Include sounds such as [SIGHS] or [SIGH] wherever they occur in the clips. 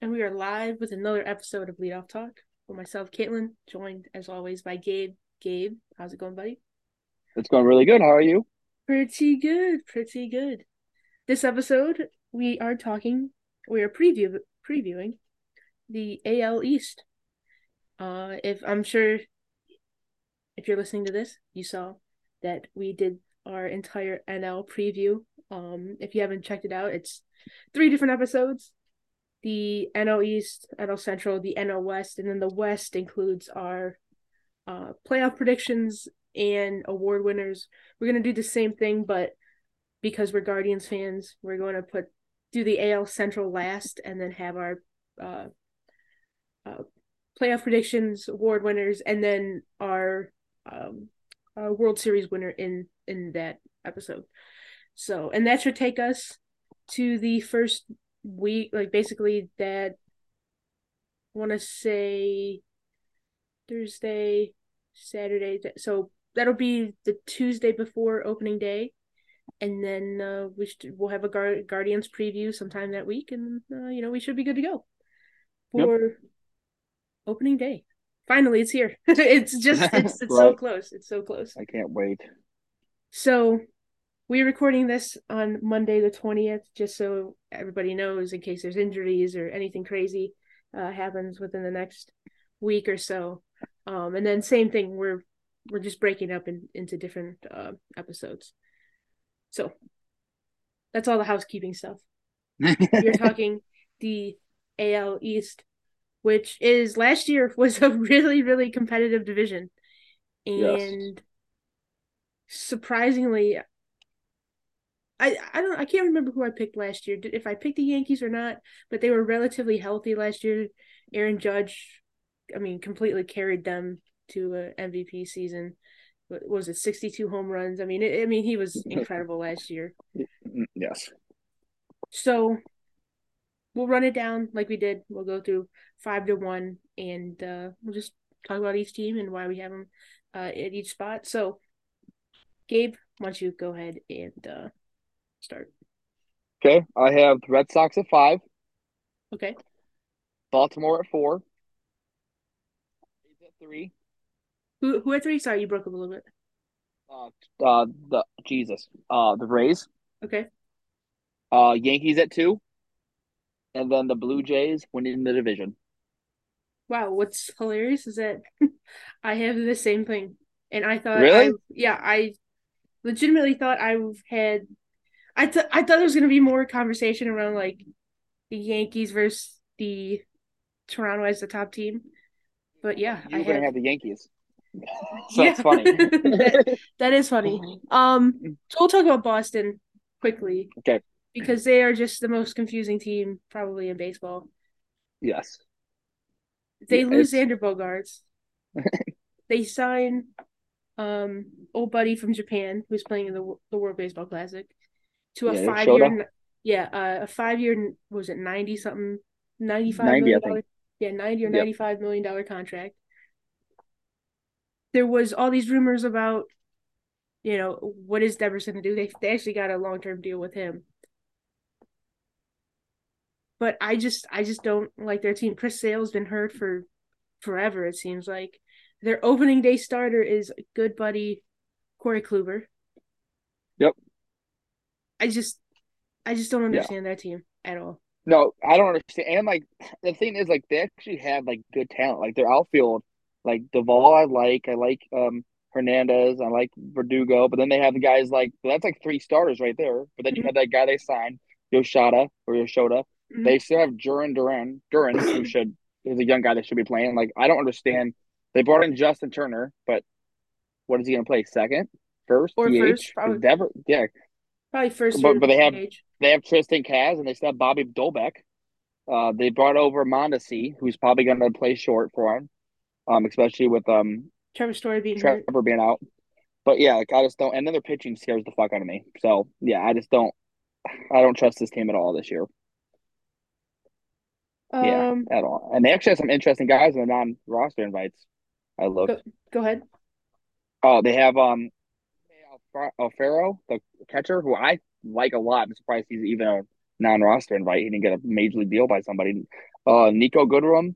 and we are live with another episode of Lead Off Talk with myself, Katelin, joined as always by Gabe. Gabe, how's it going, buddy? It's going really good. How are you? Pretty good, pretty good. This episode, we are talking, we are preview previewing the AL East. Uh, if I'm sure, if you're listening to this, you saw that we did our entire NL preview. Um, if you haven't checked it out, it's three different episodes the NL East, NL Central, the NL West, and then the West includes our uh, playoff predictions and award winners. We're gonna do the same thing, but because we're Guardians fans, we're going to put do the AL Central last, and then have our uh, uh, playoff predictions, award winners, and then our, um, our World Series winner in in that episode. So, and that should take us to the first week, like basically that. Want to say Thursday, Saturday. So that'll be the Tuesday before opening day, and then uh, we should, we'll have a Gar- Guardians preview sometime that week, and uh, you know we should be good to go for yep. opening day. Finally, it's here. [LAUGHS] it's just it's, it's right. so close. It's so close. I can't wait. So we're recording this on Monday the 20th, just so everybody knows in case there's injuries or anything crazy uh, happens within the next week or so. Um, and then same thing, we're we're just breaking up in, into different uh, episodes. So that's all the housekeeping stuff. You're [LAUGHS] talking the AL East, which is last year [LAUGHS] was a really really competitive division, and yes. surprisingly, I I don't I can't remember who I picked last year. If I picked the Yankees or not, but they were relatively healthy last year. Aaron Judge, I mean, completely carried them to an MVP season. What was it, sixty two home runs? I mean, it, I mean, he was [LAUGHS] incredible last year. Yes. So we'll run it down like we did. We'll go through five to one, and uh, we'll just talk about each team and why we have them uh, at each spot. So, Gabe, why don't you go ahead and uh, start. Okay, I have Red Sox at five. Okay. Baltimore at four. at three. Who who at three? Sorry, you broke up a little bit. Uh, uh the Jesus. Uh the Rays. Okay. Uh Yankees at two. And then the Blue Jays winning the division. Wow, what's hilarious is that [LAUGHS] I have the same thing. And I thought Really? I, yeah, I legitimately thought I had I th- I thought there was gonna be more conversation around like the Yankees versus the Toronto as the top team, but yeah, you're I gonna have... have the Yankees. [LAUGHS] so yeah. it's funny. [LAUGHS] that, is funny. Um, so we'll talk about Boston quickly. Okay. Because they are just the most confusing team probably in baseball. Yes. They lose. Xander Bogaerts. [LAUGHS] they sign um old buddy from Japan who's playing in the the World Baseball Classic to a yeah, five year yeah uh, a five year was it 90 something 95 90, million yeah 90 or yep. 95 million dollar contract. There was all these rumors about you know what is Devers going to do? They, they actually got a long-term deal with him. But I just I just don't like their team. Chris Sale's been hurt for forever it seems like. Their opening day starter is good buddy Corey Kluber. I just I just don't understand yeah. that team at all. No, I don't understand. And like the thing is, like they actually have like good talent. Like their outfield, like Duvall, I like. I like um Hernandez. I like Verdugo. But then they have the guys like that's like three starters right there. But then mm-hmm. you have that guy they signed, Yoshida or Yoshida. Mm-hmm. They still have Duran Duran Duran who [CLEARS THROAT] should is a young guy that should be playing. Like I don't understand. They brought in Justin Turner, but what is he gonna play? Second, first, or DH? first, probably. Never, yeah. Probably first. But, but they have age. they have Triston Casas and they still have Bobby Dalbec. Uh, they brought over Mondesi, who's probably going to play short for him, um, especially with um Trevor Story being Trevor hurt. being out. But yeah, like I just don't. And then their pitching scares the fuck out of me. So yeah, I just don't. I don't trust this team at all this year. Um, yeah, at all. And they actually have some interesting guys in the non-roster invites. I looked. Go, go ahead. Oh, they have um Alfaro, the catcher, who I like a lot. I'm surprised he's even a non-roster invite. He didn't get a major league deal by somebody. uh, Niko Goodrum,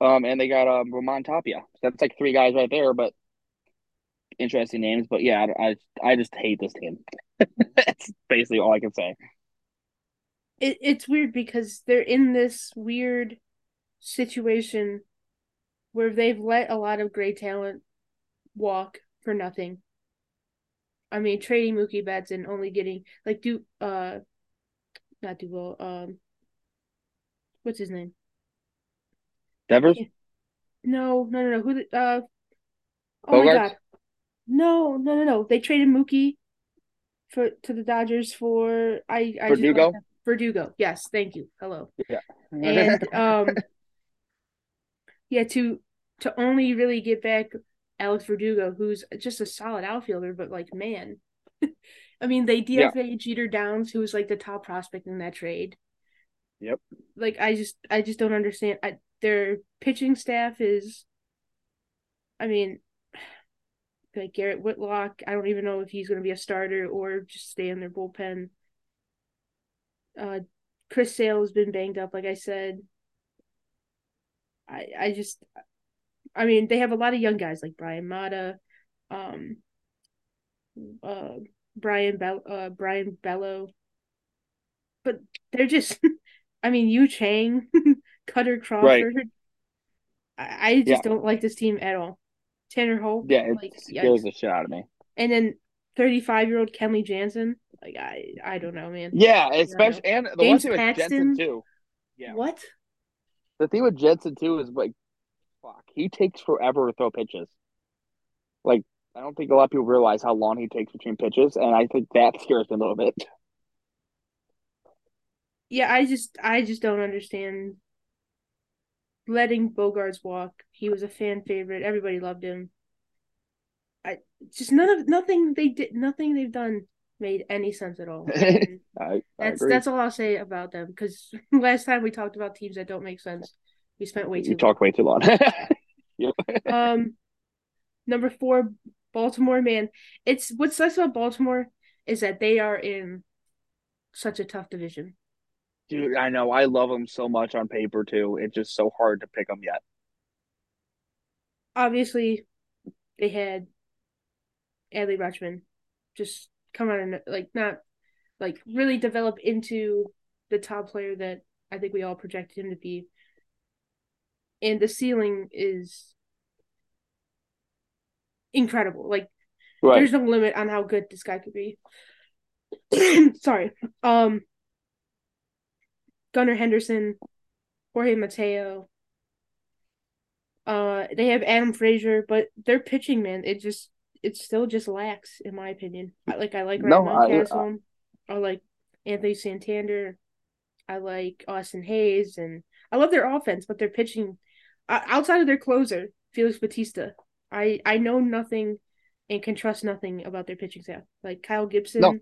um, and they got um, Raimel Tapia. That's like three guys right there, but interesting names. But yeah, I I, I just hate this team. [LAUGHS] That's basically all I can say. It it's weird because they're in this weird situation where they've let a lot of great talent walk for nothing. I mean, trading Mookie Betts and only getting like do uh, not Duvall. Um, what's his name? Devers. No, no, no, no. Who? The, uh, oh Bogaerts? my god. No, no, no, no. They traded Mookie for to the Dodgers for I I Verdugo? Verdugo. Yes, thank you. Hello. Yeah. And [LAUGHS] um yeah, to to only really get back Alex Verdugo, who's just a solid outfielder, but like man. [LAUGHS] I mean, they Yeah. DFA Jeter Downs, who was like the top prospect in that trade. Yep. Like I just I just don't understand. I, their pitching staff is I mean [SIGHS] like Garrett Whitlock, I don't even know if he's going to be a starter or just stay in their bullpen. Uh, Chris Sale has been banged up, like I said. I I just, I mean, they have a lot of young guys like Bryan Mata, um, uh, Brian Bell, uh, Brayan Bello, but they're just, [LAUGHS] I mean, Yu Chang, [LAUGHS] Kutter Crawford. I, I just Yeah. don't like this team at all. Tanner Houck, yeah, it like, scares yikes. the shit out of me. and then 35 year old Kenley Jansen. Like I, I don't know, man. Yeah, especially and the James one thing with? Jansen too. Yeah. What? The thing with Jansen too is like, fuck, he takes forever to throw pitches. Like, I don't think a lot of people realize how long he takes between pitches, and I think that [LAUGHS] scares me a little bit. Yeah, I just, I just don't understand letting Bogaerts walk. He was a fan favorite. Everybody loved him. I just none of nothing they did, nothing they've done made any sense at all. [LAUGHS] I, I that's agree. that's all I'll say about them. Because [LAUGHS] last time we talked about teams that don't make sense, we spent way too. you talk way too long. [LAUGHS] Yep. Um, number four, Baltimore. Man, it's what's nice about Baltimore is that they are in such a tough division. Dude, I know. I love them so much on paper too. It's just so hard to pick them yet. Obviously, they had Adley Rutschman just come out and like not like really develop into the top player that I think we all projected him to be. And the ceiling is incredible. Like Right. there's no limit on how good this guy could be. [CLEARS THROAT] Sorry. Um Gunnar Henderson, Jorge Mateo. Uh they have Adam Frazier, but their pitching, man, it just it still just lacks, in my opinion. I, like I like No, Ryan I- Mountcastle. I, like Anthony Santander. I like Austin Hays, and I love their offense, but their pitching, uh, outside of their closer Felix Bautista, I I know nothing and can trust nothing about their pitching staff. Like Kyle Gibson, No.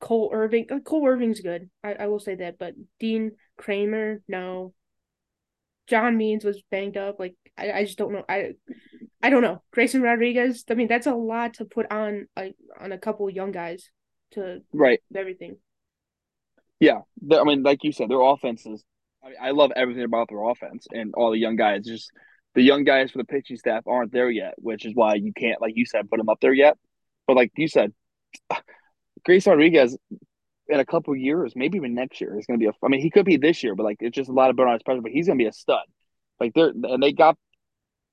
Cole Irvin. uh, Cole Irvin's good. I, I will say that, but Dean Kremer, no. John Means was banged up. Like I, I just don't know. I I don't know. Grayson Rodriguez. I mean, that's a lot to put on like on a couple young guys to Right. everything. Yeah. I mean, like you said, their offense is. I, mean, I love everything about their offense and all the young guys. Just the young guys for the pitching staff aren't there yet, which is why you can't, like you said, put them up there yet. But like you said, [SIGHS] Grace Rodriguez in a couple years, maybe even next year, is going to be a. I mean, he could be this year, but like it's just a lot of burn on his pressure. But he's going to be a stud. Like they're and they got.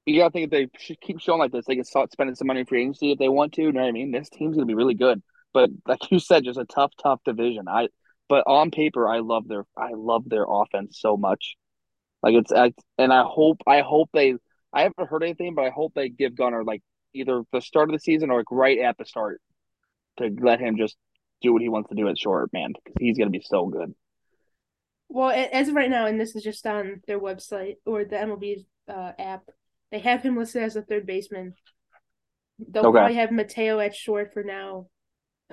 You got to think if they keep showing like this, they can start spending some money in free agency if they want to. You know what I mean? This team's going to be really good. But like you said, just a tough, tough division. I but on paper, I love their I love their offense so much. Like it's I, and I hope I hope they I haven't heard anything, but I hope they give Gunnar like either the start of the season or like right at the start to let him just do what he wants to do at short man because he's gonna be so good. Well, as of right now, and this is just on their website or the MLB uh, app, they have him listed as a third baseman. They'll Okay. probably have Mateo at short for now,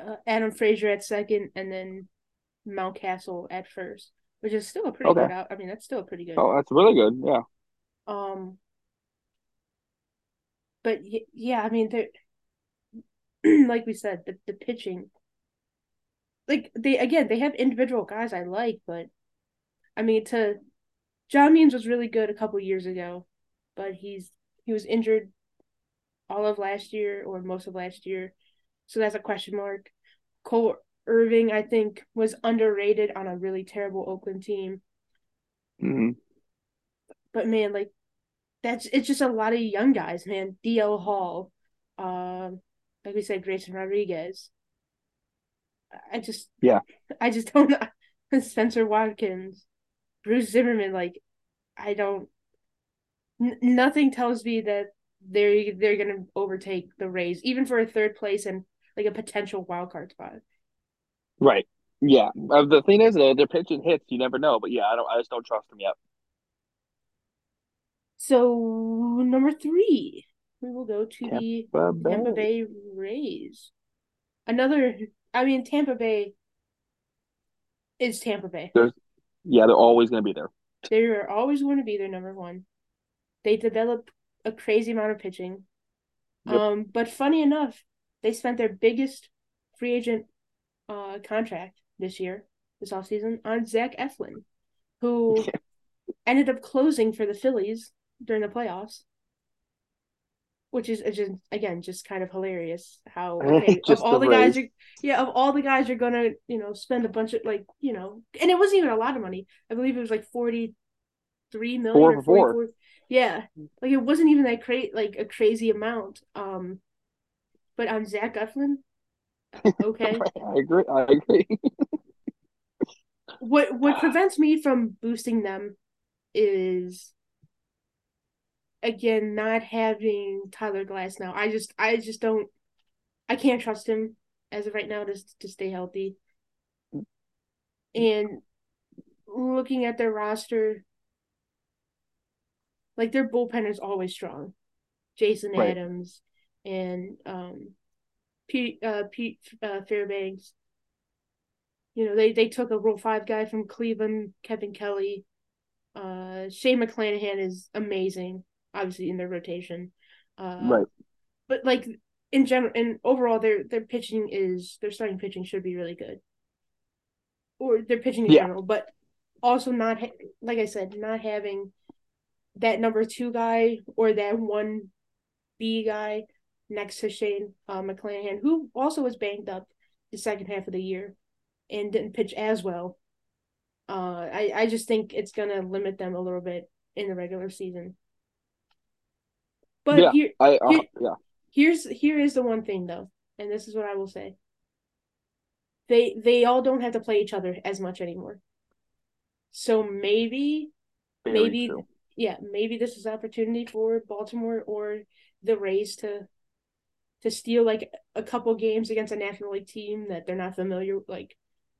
uh, Adam Frazier at second, and then Mountcastle at first, which is still a pretty Okay. good out. I mean, that's still a pretty good. Oh, that's really good. Yeah. Um, but yeah, I mean, [CLEARS THROAT] like we said, the the pitching, like they again, they have individual guys I like, but I mean to John Means was really good a couple years ago, but he's he was injured all of last year or most of last year, so that's a question mark. Cole Irvin, I think, was underrated on a really terrible Oakland team. Mm-hmm. But man, like that's it's just a lot of young guys, man. DL Hall, um, like we said, Grayson Rodriguez. I just yeah, [LAUGHS] I just don't know. [LAUGHS] Spencer Watkins, Bruce Zimmermann, like I don't. N- nothing tells me that they're they're gonna overtake the Rays, even for a third place and like a potential wild card spot. Right. Yeah. Uh, the thing is, though, they're pitching hits. You never know. But yeah, I don't. I just don't trust them yet. So number three, we will go to Tampa the Bay. Tampa Bay Rays. Another, I mean, Tampa Bay is Tampa Bay. There's, yeah, they're always going to be there. They're always going to be their number one. They develop a crazy amount of pitching. Yep. Um, but funny enough, they spent their biggest free agent uh contract this year, this offseason, on Zach Eflin, who ended up closing for the Phillies during the playoffs. Which is, just again just kind of hilarious how okay, of all the the guys are yeah of all the guys you're gonna you know spend a bunch of like you know and it wasn't even a lot of money I believe it was like forty three million Four or four. 44 yeah like it wasn't even that cra- like a crazy amount um but on Zach Eflin okay [LAUGHS] I agree. I agree. what what prevents me from boosting them is again not having Tyler Glasnow. I just I just don't I can't trust him as of right now to to stay healthy. And looking at their roster, like their bullpen is always strong. Jason Right. Adams and um Pete uh Pete uh, Fairbanks. You know, they they took a Rule Five guy from Cleveland, Kevin Kelly. Uh, Shane McClanahan is amazing, obviously in their rotation. Uh, right. But like in general, and overall, their their pitching is their starting pitching should be really good, or their pitching in Yeah. general. But also not ha- like I said, not having that number two guy or that one B guy next to Shane uh, McClanahan, who also was banged up the second half of the year and didn't pitch as well. Uh, I I just think it's gonna limit them a little bit in the regular season. But Yeah. here I uh, Here- yeah. here's here is the one thing though, and this is what I will say. They they all don't have to play each other as much anymore. So maybe Very maybe true. yeah, maybe this is opportunity for Baltimore or the Rays to to steal like a couple games against a National League team that they're not familiar like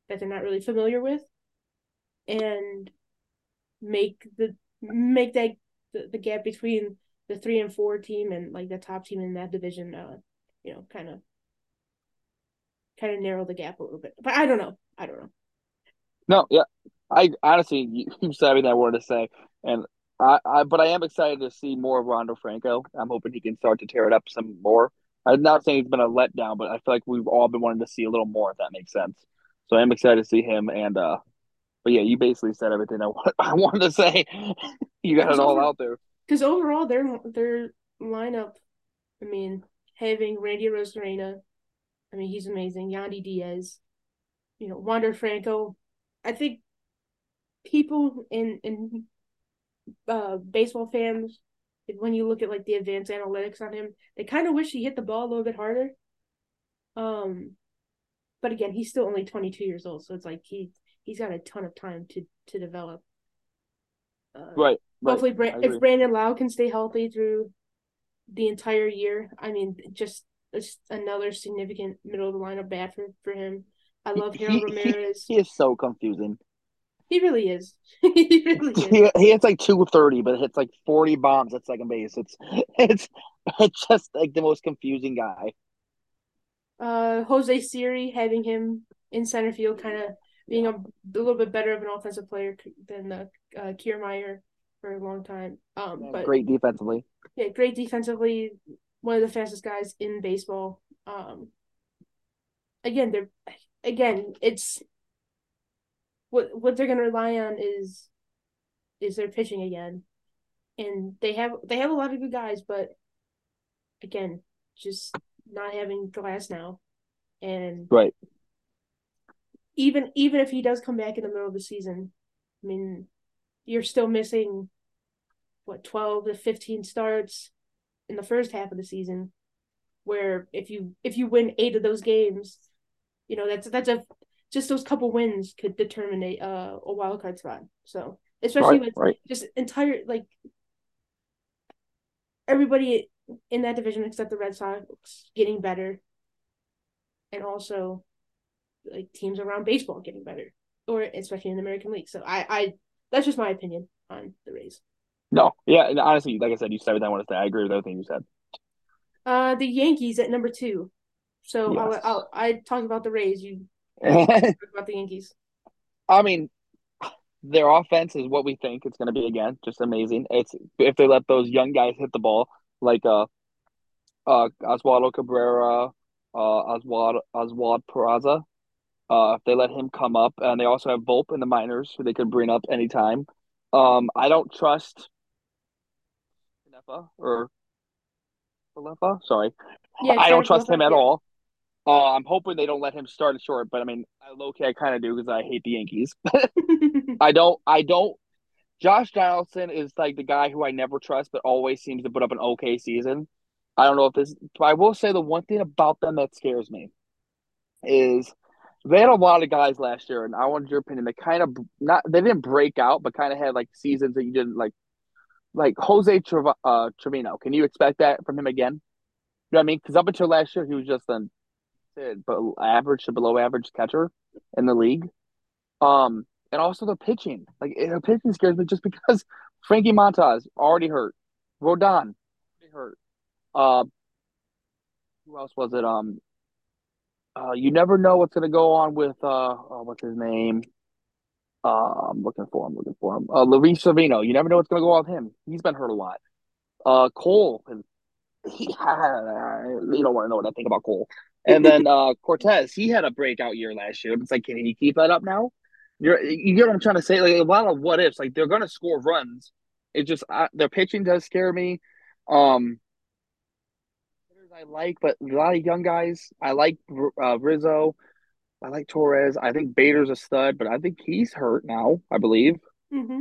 that they're not really familiar with and make the make that the, the gap between the 3 and 4 team and like the top team in that division uh you know kind of kind of narrow the gap a little bit. But I don't know. I don't know. No, yeah. I honestly, you, [LAUGHS] said everything I wanted to say, and I, I, but I am excited to see more of Wander Franco. I'm hoping he can start to tear it up some more. I'm not saying it's been a letdown, but I feel like we've all been wanting to see a little more, if that makes sense. So I am excited to see him. And uh, but yeah, you basically said everything I [LAUGHS] I wanted to say. [LAUGHS] you got it all out there. Because overall, their their lineup, I mean, having Randy Arozarena, I mean, he's amazing. Yandy Diaz, you know, Wander Franco. I think people in in uh baseball fans, when you look at like the advanced analytics on him, they kind of wish he hit the ball a little bit harder. Um, but again, he's still only 22 years old, so it's like he he's got a ton of time to to develop. Uh, Right. Right. Hopefully, if Brandon Lowe can stay healthy through the entire year, I mean, just it's another significant middle of the lineup bat for, for him. I love He- Harold he- Ramirez. He is so confusing. He really is. [LAUGHS] he really [LAUGHS] is. He, he hits like two thirty, but hits like forty bombs at second base. It's [LAUGHS] it's it's just like the most confusing guy. Uh, Jose Siri having him in center field, kind of being a, a little bit better of an offensive player than uh, uh, Kiermaier for a long time. Um, but Great defensively. yeah, great defensively, one of the fastest guys in baseball. Um, again, they're again, it's what what they're gonna rely on is is their pitching again, and they have they have a lot of good guys, but again, just not having Glasnow, and right. Even even if he does come back in the middle of the season, I mean, you're still missing what twelve to fifteen starts in the first half of the season, where if you if you win eight of those games, you know that's that's a just those couple wins could determine a uh, a wild card spot. So especially Right, with right. just entire like everybody in that division except the Red Sox getting better, and also like teams around baseball getting better, or especially in the American League. So I I that's just my opinion on the Rays. No, yeah, and honestly, like I said, you said everything I wanted to say. I agree with everything you said. Uh, the Yankees at number two. So I'll, I'll I talk about the Rays. You [LAUGHS] about the Yankees. I mean, their offense is what we think it's going to be again, just amazing. It's if they let those young guys hit the ball like uh, uh Oswaldo Cabrera, uh Oswald Oswald Peraza. Uh, if they let him come up, and they also have Volpe in the minors, who they could bring up anytime. Um, I don't trust Canepa or Falefa. Sorry, Yeah, I don't trust him at all. Uh, I'm hoping they don't let him start it short, but I mean, I low key I kind of do because I hate the Yankees. [LAUGHS] [LAUGHS] I don't. I don't. Josh Donaldson is like the guy who I never trust, but always seems to put up an okay season. I don't know if this, but I will say the one thing about them that scares me is they had a lot of guys last year, and I wanted your opinion. They kind of not they didn't break out, but kind of had like seasons that you didn't like, like Jose Trev- uh, Trevino. Can you expect that from him again? You know what I mean? Because up until last year, he was just an but average to below average catcher in the league. Um, and also the pitching. Like the pitching scares me just [LAUGHS] because Frankie Montas already hurt, Rodon already hurt. Uh, who else was it? Um, uh, you never know what's gonna go on with uh, oh, what's his name? Uh, I'm looking for him, looking for him. Uh, Luis Severino. You never know what's gonna go on with him. He's been hurt a lot. Uh, Cole. He, [LAUGHS] you don't want to know what I think about Cole. And then uh, Cortes, he had a breakout year last year. It's like, can he keep that up now? You're, you get what I'm trying to say? Like a lot of what ifs. Like they're going to score runs. It just uh, their pitching does scare me. Um, I like, but a lot of young guys. I like uh, Rizzo. I like Torres. I think Bader's a stud, but I think he's hurt now. I believe. hmm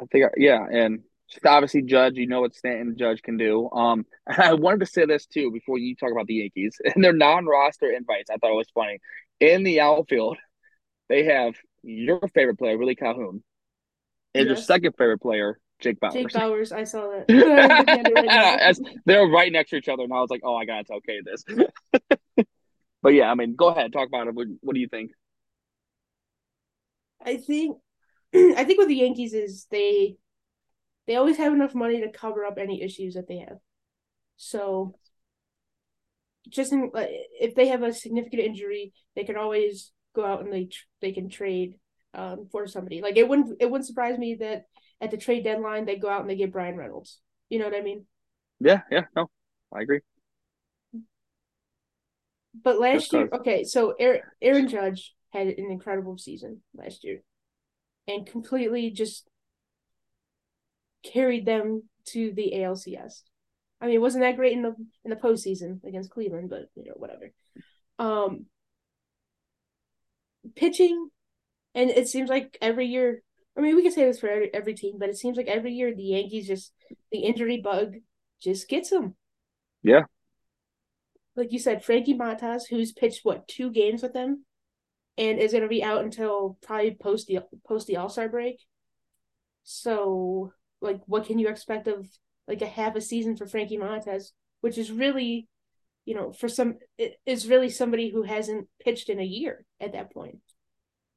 I think, yeah, and obviously Judge. You know what Stanton Judge can do. Um, and [LAUGHS] I wanted to say this too before you talk about the Yankees [LAUGHS] and their non-roster invites. I thought it was funny. In the outfield, they have your favorite player, Willie Calhoun, and your second favorite player, Jake Bauers. Jake Bauers, I saw that. I'm looking at it right now. As- they're right next to each other, and I was like, "Oh, I gotta tell Kay this." [LAUGHS] but yeah, I mean, go ahead, talk about it. What, what do you think? I think [CLEARS THROAT] I think with the Yankees is they they always have enough money to cover up any issues that they have. So just in, if they have a significant injury, they can always go out and they tr- they can trade um for somebody. Like it wouldn't it wouldn't surprise me that at the trade deadline they go out and they get Bryan Reynolds. You know what I mean? Yeah, yeah, no, I agree. But last year, okay, so Aaron, Aaron Judge had an incredible season last year and completely just carried them to the ALCS. I mean, it wasn't that great in the in the postseason against Cleveland, but you know, whatever. Um pitching and it seems like every year I mean, we can say this for every, every team, but it seems like every year the Yankees just the injury bug just gets them. Yeah. Like you said, Frankie Montas, who's pitched what two games with them, and is going to be out until probably post the post the All Star break. So, like, what can you expect of like a half a season for Frankie Montas, which is really, you know, for some is really somebody who hasn't pitched in a year at that point.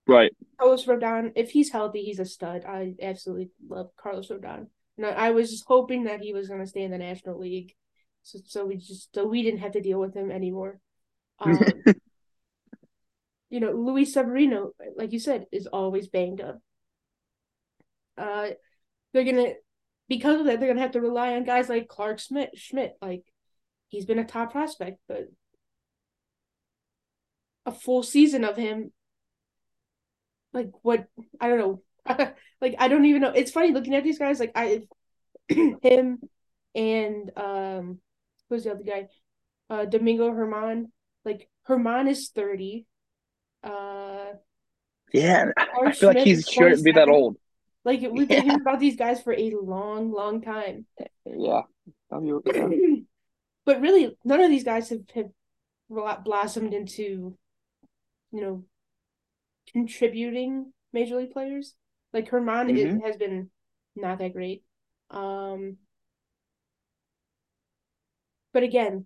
Right. Carlos Rodon, if he's healthy, he's a stud. I absolutely love Carlos Rodon. And I was just hoping that he was going to stay in the National League, so so we just so we didn't have to deal with him anymore. [LAUGHS] Um, you know, Luis Severino, like you said, is always banged up. Uh, they're gonna because of that, they're gonna have to rely on guys like Clarke Schmidt. Schmidt, like he's been a top prospect, but a full season of him, like what I don't know. [LAUGHS] like I don't even know. It's funny looking at these guys. Like I, [CLEARS THROAT] him, and um, who's the other guy? Uh, Domingo Germán. Like Germán is thirty. Uh, yeah, I feel like he shouldn't be that old. Like [LAUGHS] we've been yeah. hearing about these guys for a long, long time. Yeah. [CLEARS THROAT] but really, none of these guys have, have blossomed into, you know, contributing major league players. Like Germán mm-hmm. has been not that great. Um, but again,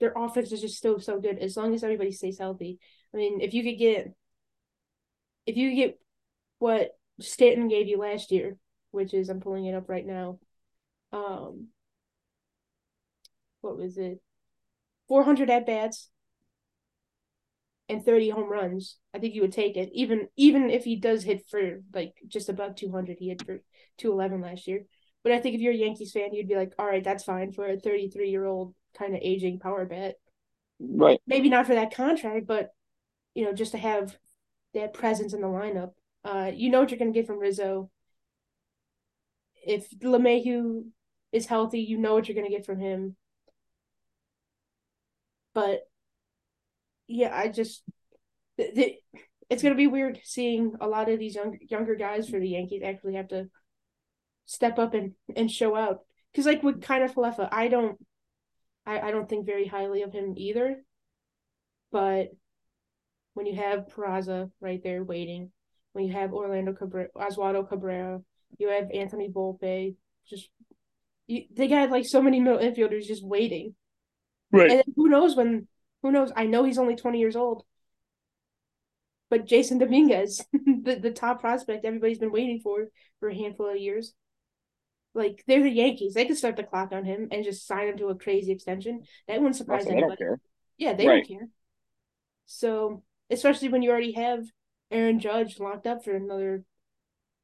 their offense is just still so good as long as everybody stays healthy. I mean, if you could get, if you get what Stanton gave you last year, which is I'm pulling it up right now. Um, what was it? 400 at bats and 30 home runs. I think you would take it, even even if he does hit for like just above 200. He hit for 211 last year. But I think if you're a Yankees fan, you'd be like, all right, that's fine for a 33 year old kind of aging power bat. Right. Maybe not for that contract, but you know, just to have that presence in the lineup. Uh, you know what you're going to get from Rizzo. If LeMahieu is healthy, you know what you're going to get from him. But yeah, I just th- th- it's going to be weird seeing a lot of these younger younger guys for the Yankees actually have to step up and and show out. Because like with kind of Falefa, I don't I, I don't think very highly of him either. But when you have Peraza right there waiting, when you have Orlando Cabrera, Oswaldo Cabrera, you have Anthony Volpe, just you, they got like so many middle infielders just waiting. Right. And who knows when? Who knows? I know he's only twenty years old, but Jasson Dominguez, [LAUGHS] the the top prospect everybody's been waiting for for a handful of years. Like they're the Yankees, they could start the clock on him and just sign him to a crazy extension. That wouldn't surprise also, anybody. Yeah, they right. don't care. So especially when you already have Aaron Judge locked up for another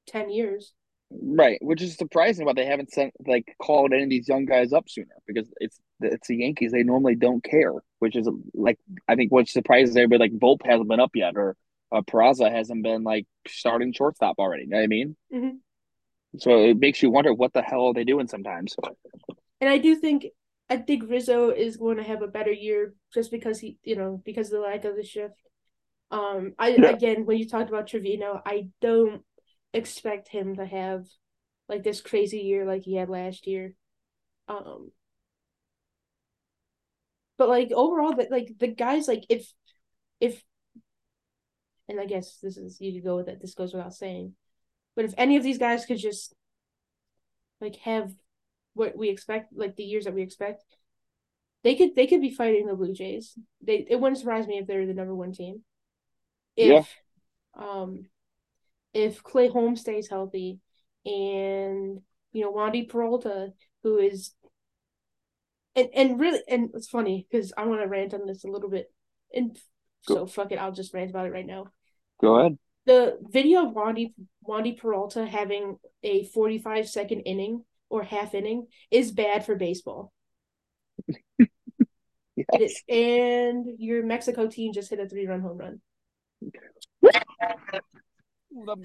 ten years. Right, which is surprising why they haven't sent like called any of these young guys up sooner because it's it's the Yankees. They normally don't care, which is like I think what surprises everybody. Like Volpe hasn't been up yet, or uh, Peraza hasn't been like starting shortstop already. You know what I mean? Mm-hmm. So it makes you wonder what the hell are they doing sometimes. And I do think I think Rizzo is going to have a better year just because he, you know, because of the lack of the shift. Um, I yeah. again, when you talked about Trevino, I don't expect him to have like this crazy year like he had last year. Um, but like overall, that like the guys like if if and I guess this is you could go with it. This goes without saying, but if any of these guys could just like have what we expect, like the years that we expect, they could they could be fighting the Blue Jays. They it wouldn't surprise me if they're the number one team if yeah. um if Clay Holmes stays healthy and you know Wandy Peralta who is and and really and it's funny because I want to rant on this a little bit and Go. so fuck it I'll just rant about it right now. Go ahead. The video of Wandy Wandy Peralta having a 45 second inning or half inning is bad for baseball. [LAUGHS] yes. and your Mexico team just hit a three run home run the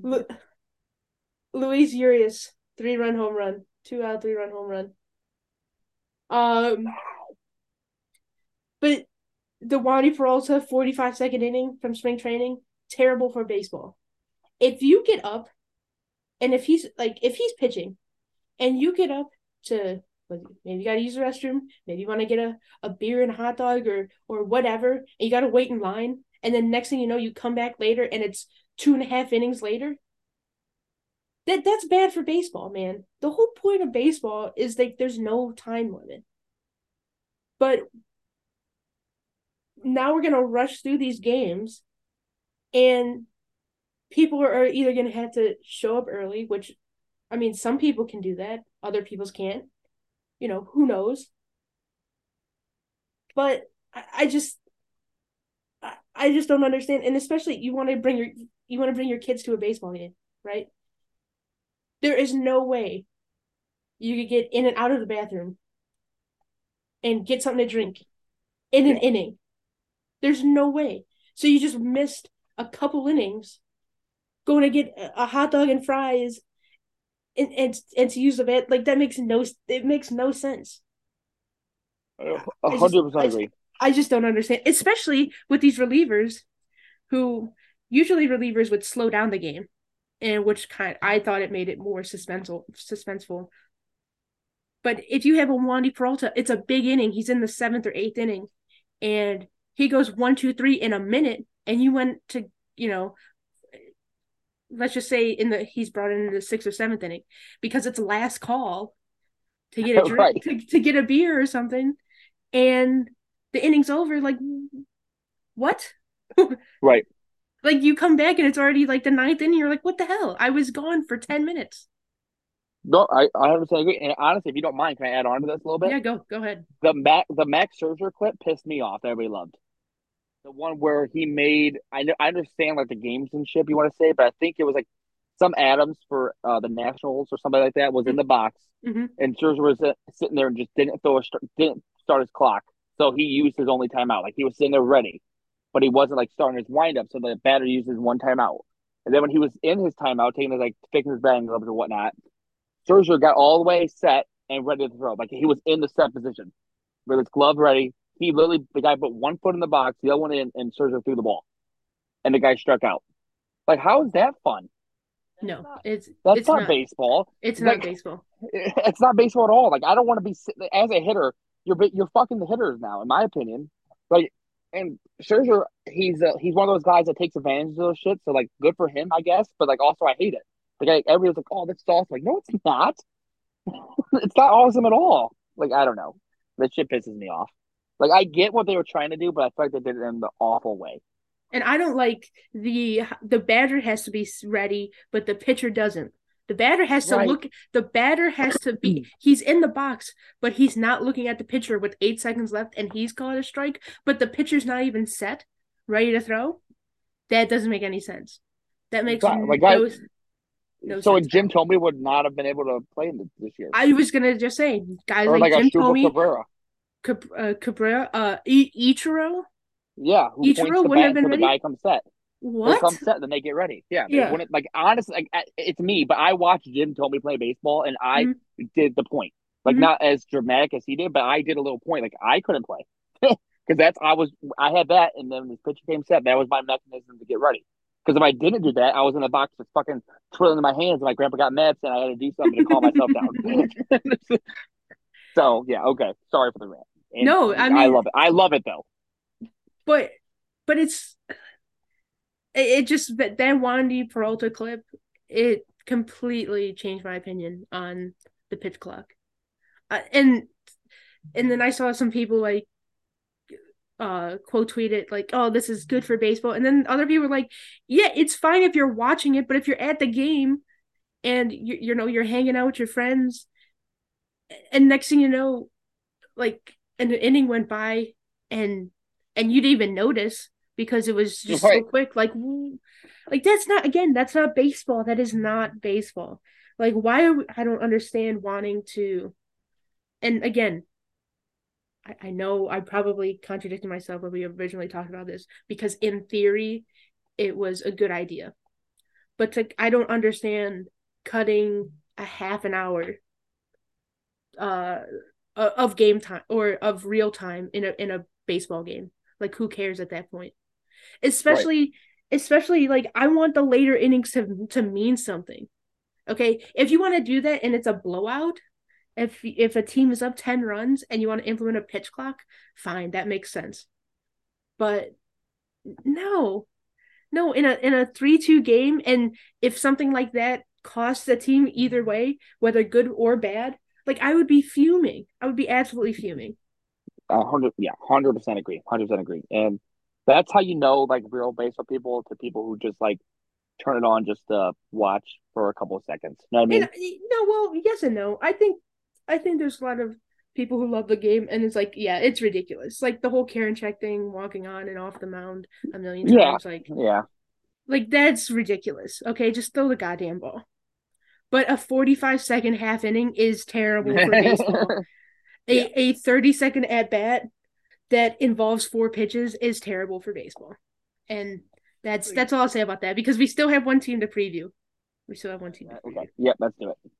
motherland. [LAUGHS] Luis Urias, three run home run, two out, three run home run. Um, but the Wandy Peralta 45 second inning from spring training, terrible for baseball. If you get up, and if he's like, if he's pitching, and you get up to maybe you gotta use the restroom, maybe you want to get a, a beer and a hot dog or or whatever, and you gotta wait in line, and then next thing you know, you come back later and it's two and a half innings later. That that's bad for baseball, man. The whole point of baseball is like there's no time limit. But now we're gonna rush through these games and people are either gonna have to show up early, which I mean some people can do that, other people's can't you know, who knows? But I, I just I, I just don't understand. And especially you want to bring your you want to bring your kids to a baseball game, right? There is no way you could get in and out of the bathroom and get something to drink in an inning. There's no way. So you just missed a couple innings, going to get a hot dog and fries, and and to use the bat like that makes no it makes no sense. A hundred percent agree. I just don't understand, especially with these relievers, who usually relievers would slow down the game, and which kind I thought it made it more suspenseful. Suspenseful. But if you have a Wandy Peralta, it's a big inning. He's in the seventh or eighth inning, and he goes one, two, three in a minute, and you went to you know let's just say in the he's brought in the sixth or seventh inning because it's last call to get a [LAUGHS] drink right. to, to get a beer or something. And the inning's over. Like what? [LAUGHS] Right. Like you come back and it's already like the ninth inning. You're like what the hell? I was gone for 10 minutes. No i i understand agree. And honestly if you don't mind can i add on to this a little bit? Yeah go go ahead. The mac the max scherzer clip pissed me off. That everybody loved the one where he made I know I understand like the gamesmanship you want to say, but I think it was like some Adams for uh, the Nationals or something like that was in the box, mm-hmm. and Scherzer was uh, sitting there and just didn't throw a didn't start his clock, so he used his only timeout. Like he was sitting there ready, but he wasn't like starting his windup, so the batter used his one timeout. And then when he was in his timeout, taking his like fixing his batting gloves or whatnot, Scherzer got all the way set and ready to throw. Like he was in the set position with his glove ready, he literally the guy put one foot in the box, the other one in, and Scherzer threw the ball, and the guy struck out. Like, how is that fun? No, it's that's it's not, not, baseball. It's like, not baseball. [LAUGHS] It's not baseball at all. Like, I don't want to be as a hitter. You're you're fucking the hitters now, in my opinion. Like, and Scherzer, he's a, he's one of those guys that takes advantage of those shit. So like, good for him, I guess. But like, also, I hate it. Like, everybody's like, "Oh, that's awesome." Like, no, it's not. [LAUGHS] it's not awesome at all. Like, I don't know. That shit pisses me off. Like I get what they were trying to do, but I feel like they did it in the awful way. And I don't like the the batter has to be ready, but the pitcher doesn't. The batter has to right. look. The batter has to be. [CLEARS THROAT] He's in the box, but he's not looking at the pitcher with eight seconds left, and he's called a strike. But the pitcher's not even set, ready to throw. That doesn't make any sense. That makes like no, I, no so sense. Jim Thome would not have been able to play this year. I was gonna just say guys or like, like Jim Thome, Cabrera. Cab- uh, Cabrera, uh, I- Ichiro. Yeah, who Ichiro wouldn't have been ready. The guy comes set. What? They come set, then they get ready. Yeah, yeah. It, like honestly, like it's me, but I watched Jim Thome play baseball, and I mm-hmm. did the point. Like mm-hmm. not as dramatic as he did, but I did a little point. Like I couldn't play [LAUGHS] because that's I was I had that, and then this pitcher came set. That was my mechanism to get ready. Because if I didn't do that, I was in a box just fucking twirling in my hands, and my grandpa got mad, and I had to do something to calm myself down. [LAUGHS] [LAUGHS] so yeah, okay. Sorry for the rant. And no, I mean I love it. I love it though. But but it's it, just that that Wandy Peralta clip it completely changed my opinion on the pitch clock. Uh, and and then I saw some people like uh quote tweeted like oh this is good for baseball and then other people were like yeah it's fine if you're watching it but if you're at the game and you, you know you're hanging out with your friends and next thing you know like and the inning went by and and you didn't even notice because it was just right. so quick. Like like that's not again that's not baseball. That is not baseball. Like why are we, i don't understand wanting to and again I, I know i probably contradicted myself when we originally talked about this because in theory it was a good idea. But to, i don't understand cutting a half an hour uh uh, of game time or of real time in a in a baseball game. Like who cares at that point? Especially right. especially like I want the later innings to to mean something. Okay? If you want to do that and it's a blowout, if if a team is up 10 runs and you want to implement a pitch clock, fine, that makes sense. But no. No, in a in a 3-2 game and if something like that costs the team either way, whether good or bad, like I would be fuming. I would be absolutely fuming. A hundred, yeah, hundred percent agree. Hundred percent agree. And that's how you know, like, real baseball people to people who just like turn it on just to watch for a couple of seconds. You know what I mean? And, no, well, yes and no. I think, I think there's a lot of people who love the game, and it's like, yeah, it's ridiculous. Like the whole Karen check thing, walking on and off the mound a million times. Yeah, like, yeah, like that's ridiculous. Okay, just throw the goddamn ball but a 45 second half inning is terrible for baseball. [LAUGHS] a, yeah. a 30 second at bat that involves four pitches is terrible for baseball. And That's that's all I'll say about that because we still have one team to preview. We still have one team to preview. Okay. Yep, let's do it.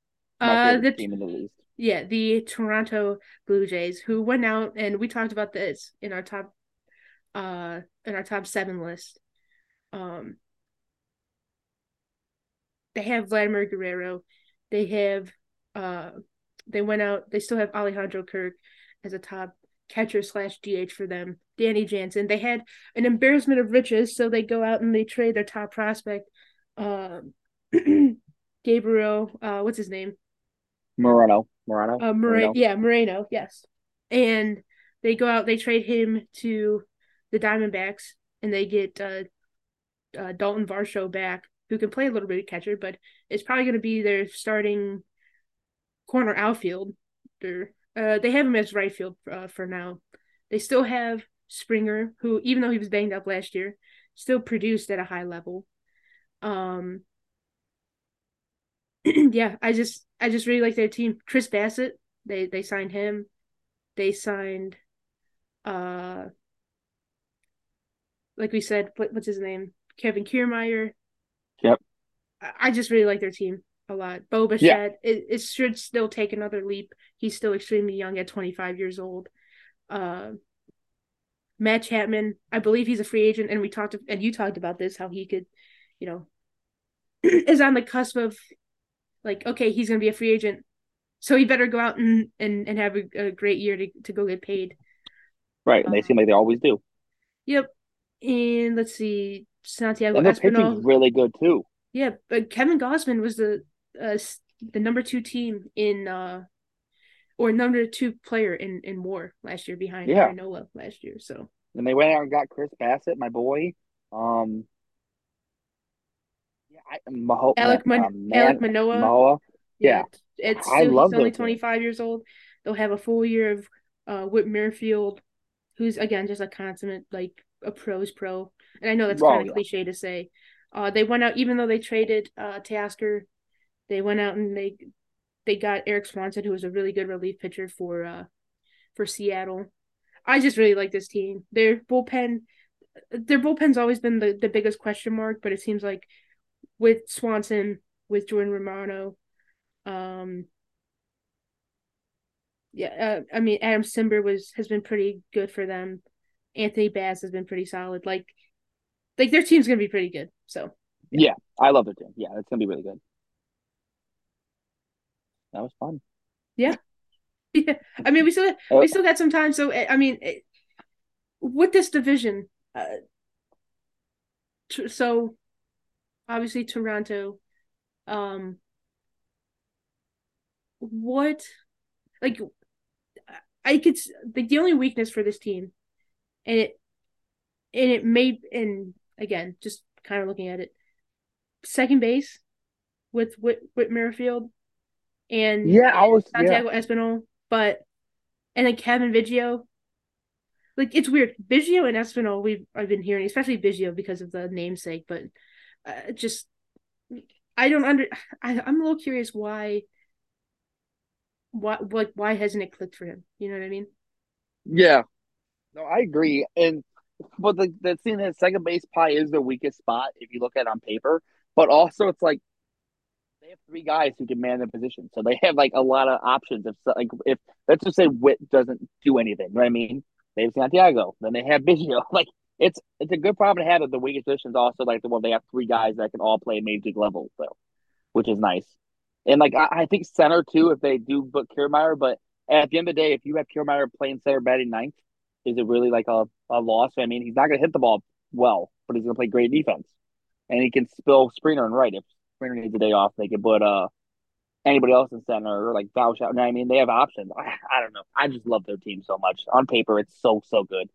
My uh, the team in the least. Yeah, the Toronto Blue Jays, who went out and we talked about this in our top, uh, in our top seven list. Um, they have Vladimir Guerrero. They have, uh, they went out. They still have Alejandro Kirk as a top catcher slash DH for them. Danny Jansen. They had an embarrassment of riches, so they go out and they trade their top prospect, uh, [CLEARS THROAT] Gabriel. Uh, what's his name? Moreno. Moreno. Uh, Moreno. Yeah, Moreno. Yes, and they go out. They trade him to the Diamondbacks, and they get uh, uh, Dalton Varsho back, who can play a little bit of catcher, but it's probably going to be their starting corner outfield. They're, uh, they have him as right field uh, for now. They still have Springer, who even though he was banged up last year, still produced at a high level. Um, [CLEARS THROAT] yeah, I just I just really like their team. Chris Bassitt, they they signed him. They signed, uh, like we said, what, what's his name? Kevin Kiermaier. Yep. I, just really like their team a lot. Bo Bichette, yeah. it, it should still take another leap. He's still extremely young at 25 years old. Uh, Matt Chapman, I believe he's a free agent, and we talked and you talked about this how he could, you know, [CLEARS THROAT] is on the cusp of like okay he's gonna be a free agent, so he better go out and and, and have a, a great year to to go get paid. Right, and they um, seem like they always do. Yep, and let's see, Santiago and their pitching's really good too. Yeah, but Kevin Gausman was the uh, the number two team in uh or number two player in in WAR last year behind yeah. Nola last year. So and they went out and got Chris Bassitt, my boy. Um, yeah, I, Maho, Alek, Man, uh, Man, Alek Manoah. Manoah. Yeah, yeah. it's I love he's only twenty five years old. They'll have a full year of uh Whit Merrifield, who's again just a consummate like a pros pro. And I know that's kind of yeah. cliche to say. Uh, they went out even though they traded uh Teoscar, they went out and they they got Erik Swanson, who was a really good relief pitcher for uh for Seattle. I just really like this team. Their bullpen, their bullpen's always been the, the biggest question mark, but it seems like with Swanson, with Jordan Romano, um, yeah, uh, I mean Adam Cimber was has been pretty good for them. Anthony Bass has been pretty solid. Like, like their team's gonna be pretty good. So yeah, yeah I love their team. Yeah, it's gonna be really good that was fun. Yeah. [LAUGHS] Yeah. I mean, we still oh. we still got some time. So I mean, it, with this division, uh, t- so obviously Toronto, um, what, like, I could like the only weakness for this team, and it, and it may, and again, just kind of looking at it, second base with with, with Merrifield and yeah, I was Santiago yeah. Espinal, but and then Cavan Biggio. Like it's weird, Biggio and Espinal. We've I've been hearing, especially Biggio because of the namesake, but uh, just I don't under. I, I'm a little curious why. Why like why hasn't it clicked for him? You know what I mean? Yeah, no, I agree, and but the the thing that second base pie is the weakest spot if you look at it on paper, but also it's like they have three guys who can man the position, so they have like a lot of options. If like if let's just say Whit doesn't do anything, you know what I mean? They have Santiago, then they have Biggio. [LAUGHS] Like it's it's a good problem to have. That the weakest position is also like the one they have three guys that can all play major league level, so which is nice. And like I, I think center too, if they do book Kiermaier, but at the end of the day, if you have Kiermaier playing center batting ninth, is it really like a, a loss? I mean, he's not going to hit the ball well, but he's going to play great defense, and he can spill Springer and right if Springer needs a day off, they could put uh anybody else in center or like Bausch out. I mean, they have options. I, I don't know. I just love their team so much. On paper, it's so so good.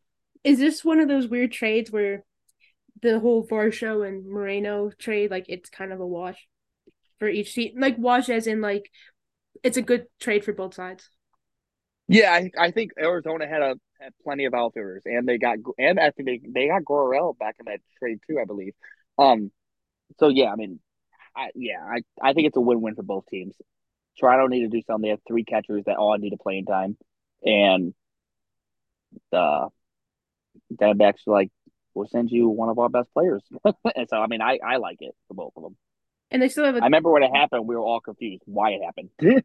Is this one of those weird trades where the whole Varsho and Moreno trade, like it's kind of a wash for each team? Like wash as in like it's a good trade for both sides. Yeah, I, I think Arizona had a had plenty of outfielders, and they got and I think they they got Gurriel back in that trade too, I believe. Um, so yeah, I mean, I, yeah, I, I think it's a win win for both teams. Toronto need to do something. They have three catchers that all need a playing time, and the Diamondbacks like we'll send you one of our best players. [LAUGHS] and so, I mean, I, I like it for both of them. And they still have. A, I remember when it happened, we were all confused why it happened. [LAUGHS] it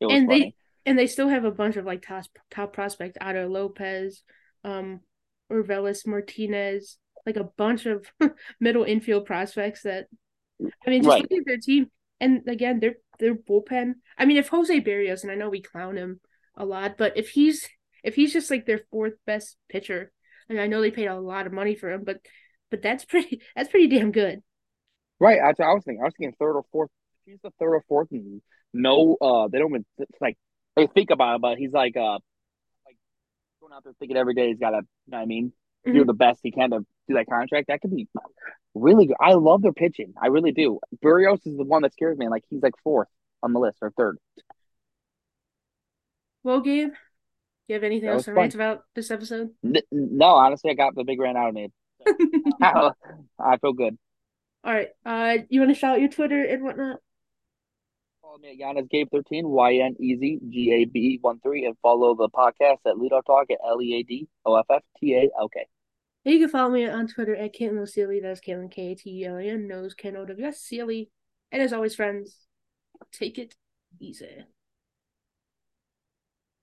was and funny. they and they still have a bunch of like top top prospects: Otto Lopez, um, Orelvis Martinez, like a bunch of [LAUGHS] middle infield prospects. That I mean, just right. looking at their team, and again, their their bullpen. I mean, if Jose Berrios, and I know we clown him a lot, but if he's if he's just like their fourth best pitcher, and I know they paid a lot of money for him, but but that's [LAUGHS] pretty that's pretty damn good. Right. What I was thinking. I was thinking third or fourth. He's the third or fourth. And no, uh, they don't even like they think about it, but he's like uh, like going out there thinking every day he's got to. You know what I mean, mm-hmm. do the best he can to do that contract. That could be really good. I love their pitching. I really do. Berrios is the one that scares me. Like he's like fourth on the list or third. Well, Gabe, do you have anything else to rant about this episode? N- no, honestly, I got the big rant out of me. [LAUGHS] [LAUGHS] I feel good. All right. Uh, you want to shout out your Twitter and whatnot? Follow me at Giannis Gabe thirteen Y N E Z G A B one three and follow the podcast at Lead Off Talk at L E A D O F F T A L K. You can follow me on Twitter at Katelin O'Sealy. That's Katelin K A T E L A N. Knows K N O W S Sealy. And as always, friends, take it easy.